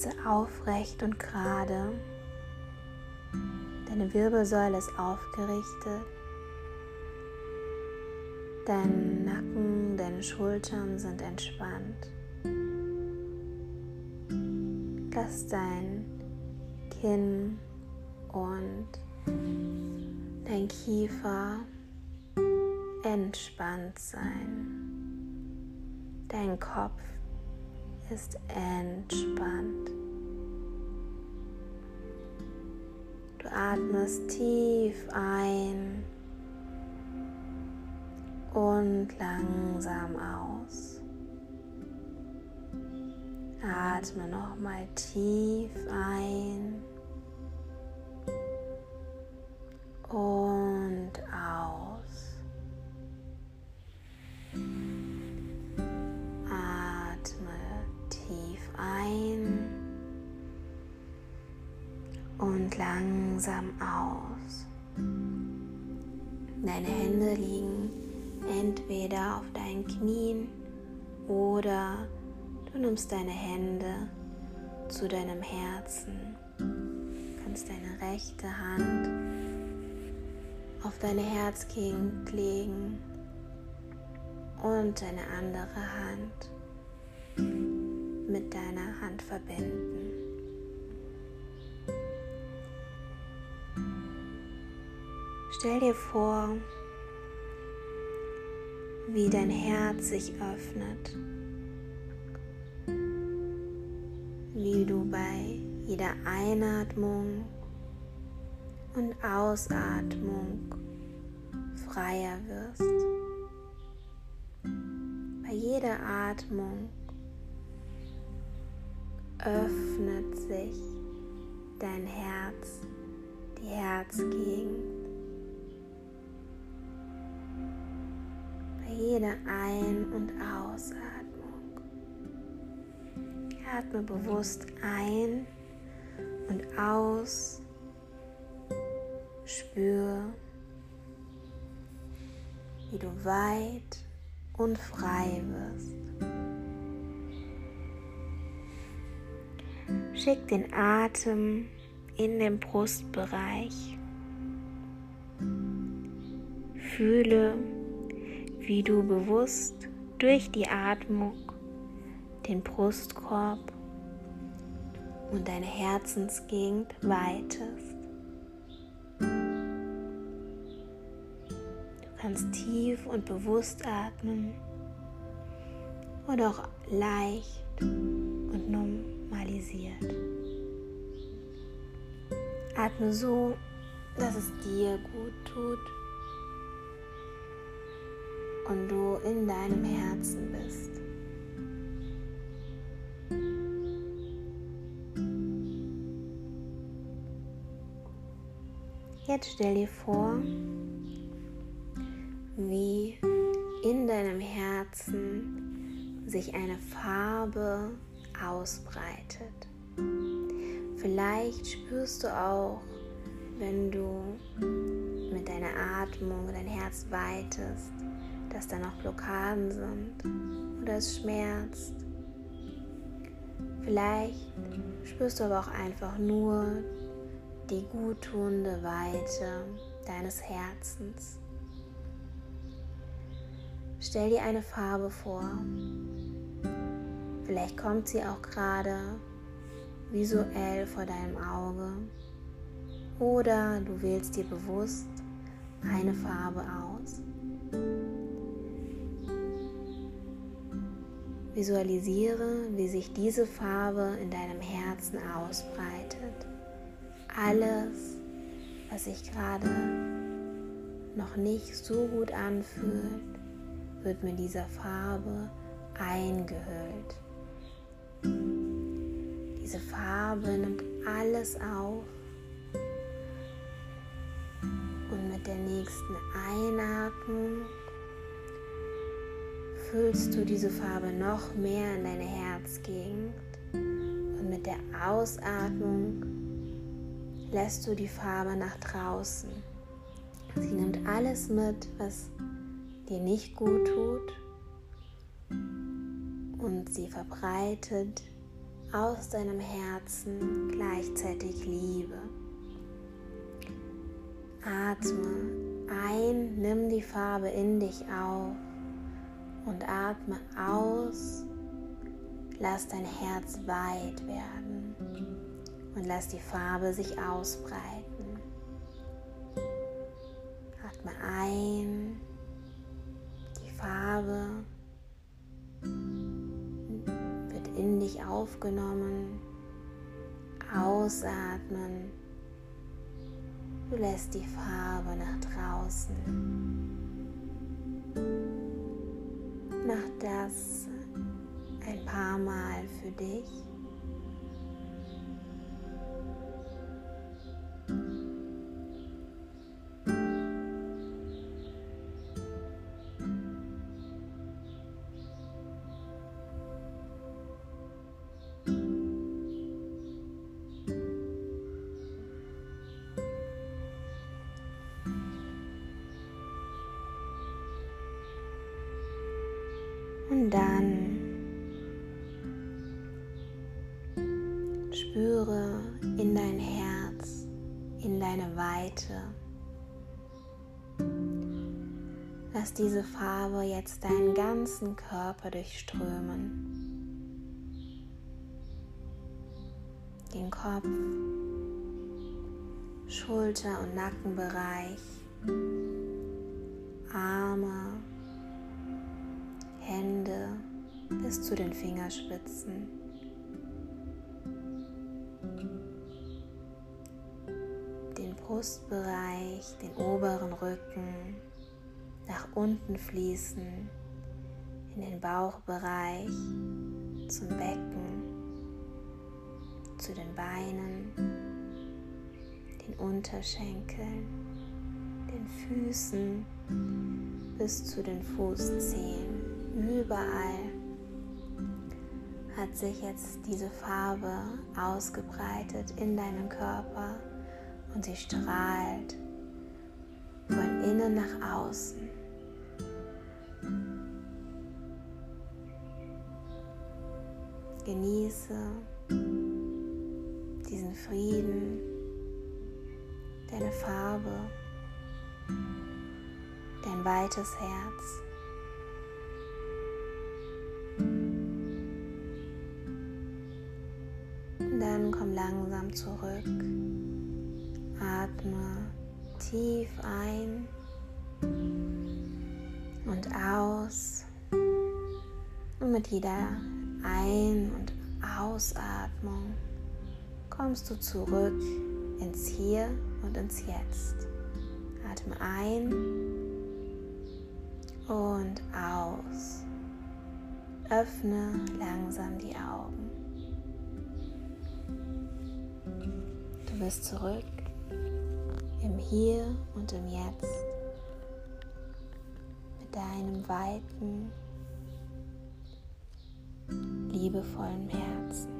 Sitze aufrecht und gerade. Deine Wirbelsäule ist aufgerichtet. Dein Nacken, deine Schultern sind entspannt. Lass dein Kinn und dein Kiefer entspannt sein. Dein Kopf ist entspannt. Du atmest tief ein und langsam aus. Atme nochmal tief ein und langsam aus. Deine Hände liegen entweder auf deinen Knien oder du nimmst deine Hände zu deinem Herzen. Du kannst deine rechte Hand auf deine Herzgegend legen und deine andere Hand mit deiner Hand verbinden. Stell dir vor, wie dein Herz sich öffnet, wie du bei jeder Einatmung und Ausatmung freier wirst. Bei jeder Atmung öffnet sich dein Herz, die Herzgegend. Jede Ein- und Ausatmung. Atme bewusst ein und aus. Spür, wie du weit und frei wirst. Schick den Atem in den Brustbereich. Fühle, wie du bewusst durch die Atmung den Brustkorb und deine Herzensgegend weitest. Du kannst tief und bewusst atmen oder auch leicht und normalisiert. Atme so, dass es dir gut tut und du in deinem Herzen bist. Jetzt stell dir vor, wie in deinem Herzen sich eine Farbe ausbreitet. Vielleicht spürst du auch, wenn du mit deiner Atmung dein Herz weitest, dass da noch Blockaden sind oder es schmerzt. Vielleicht spürst du aber auch einfach nur die guttunende Weite deines Herzens. Stell dir eine Farbe vor. Vielleicht kommt sie auch gerade visuell vor deinem Auge. Oder du wählst dir bewusst eine Farbe aus. Visualisiere, wie sich diese Farbe in deinem Herzen ausbreitet. Alles, was sich gerade noch nicht so gut anfühlt, wird mit dieser Farbe eingehüllt. Diese Farbe nimmt alles auf und mit der nächsten Einatmung füllst du diese Farbe noch mehr in deine Herzgegend und mit der Ausatmung lässt du die Farbe nach draußen. Sie nimmt alles mit, was dir nicht gut tut und sie verbreitet aus deinem Herzen gleichzeitig Liebe. Atme ein, nimm die Farbe in dich auf und atme aus. Lass dein Herz weit werden und lass die Farbe sich ausbreiten. Atme ein, die Farbe wird in dich aufgenommen. Ausatmen Du lässt die Farbe nach draußen. Mach das ein paar Mal für dich. Dann spüre in dein Herz, in deine Weite. Lass diese Farbe jetzt deinen ganzen Körper durchströmen. Den Kopf, Schulter- und Nackenbereich, Arme, bis zu den Fingerspitzen. Den Brustbereich, den oberen Rücken nach unten fließen, in den Bauchbereich, zum Becken, zu den Beinen, den Unterschenkeln, den Füßen bis zu den Fußzehen überall hat sich jetzt diese Farbe ausgebreitet in deinem Körper und sie strahlt von innen nach außen. Genieße diesen Frieden, deine Farbe, dein weites Herz. Langsam zurück. Atme tief ein und aus. Und mit jeder Ein- und Ausatmung kommst du zurück ins Hier und ins Jetzt. Atme ein und aus. Öffne langsam die Augen. Du bist zurück im Hier und im Jetzt mit deinem weiten, liebevollen Herzen.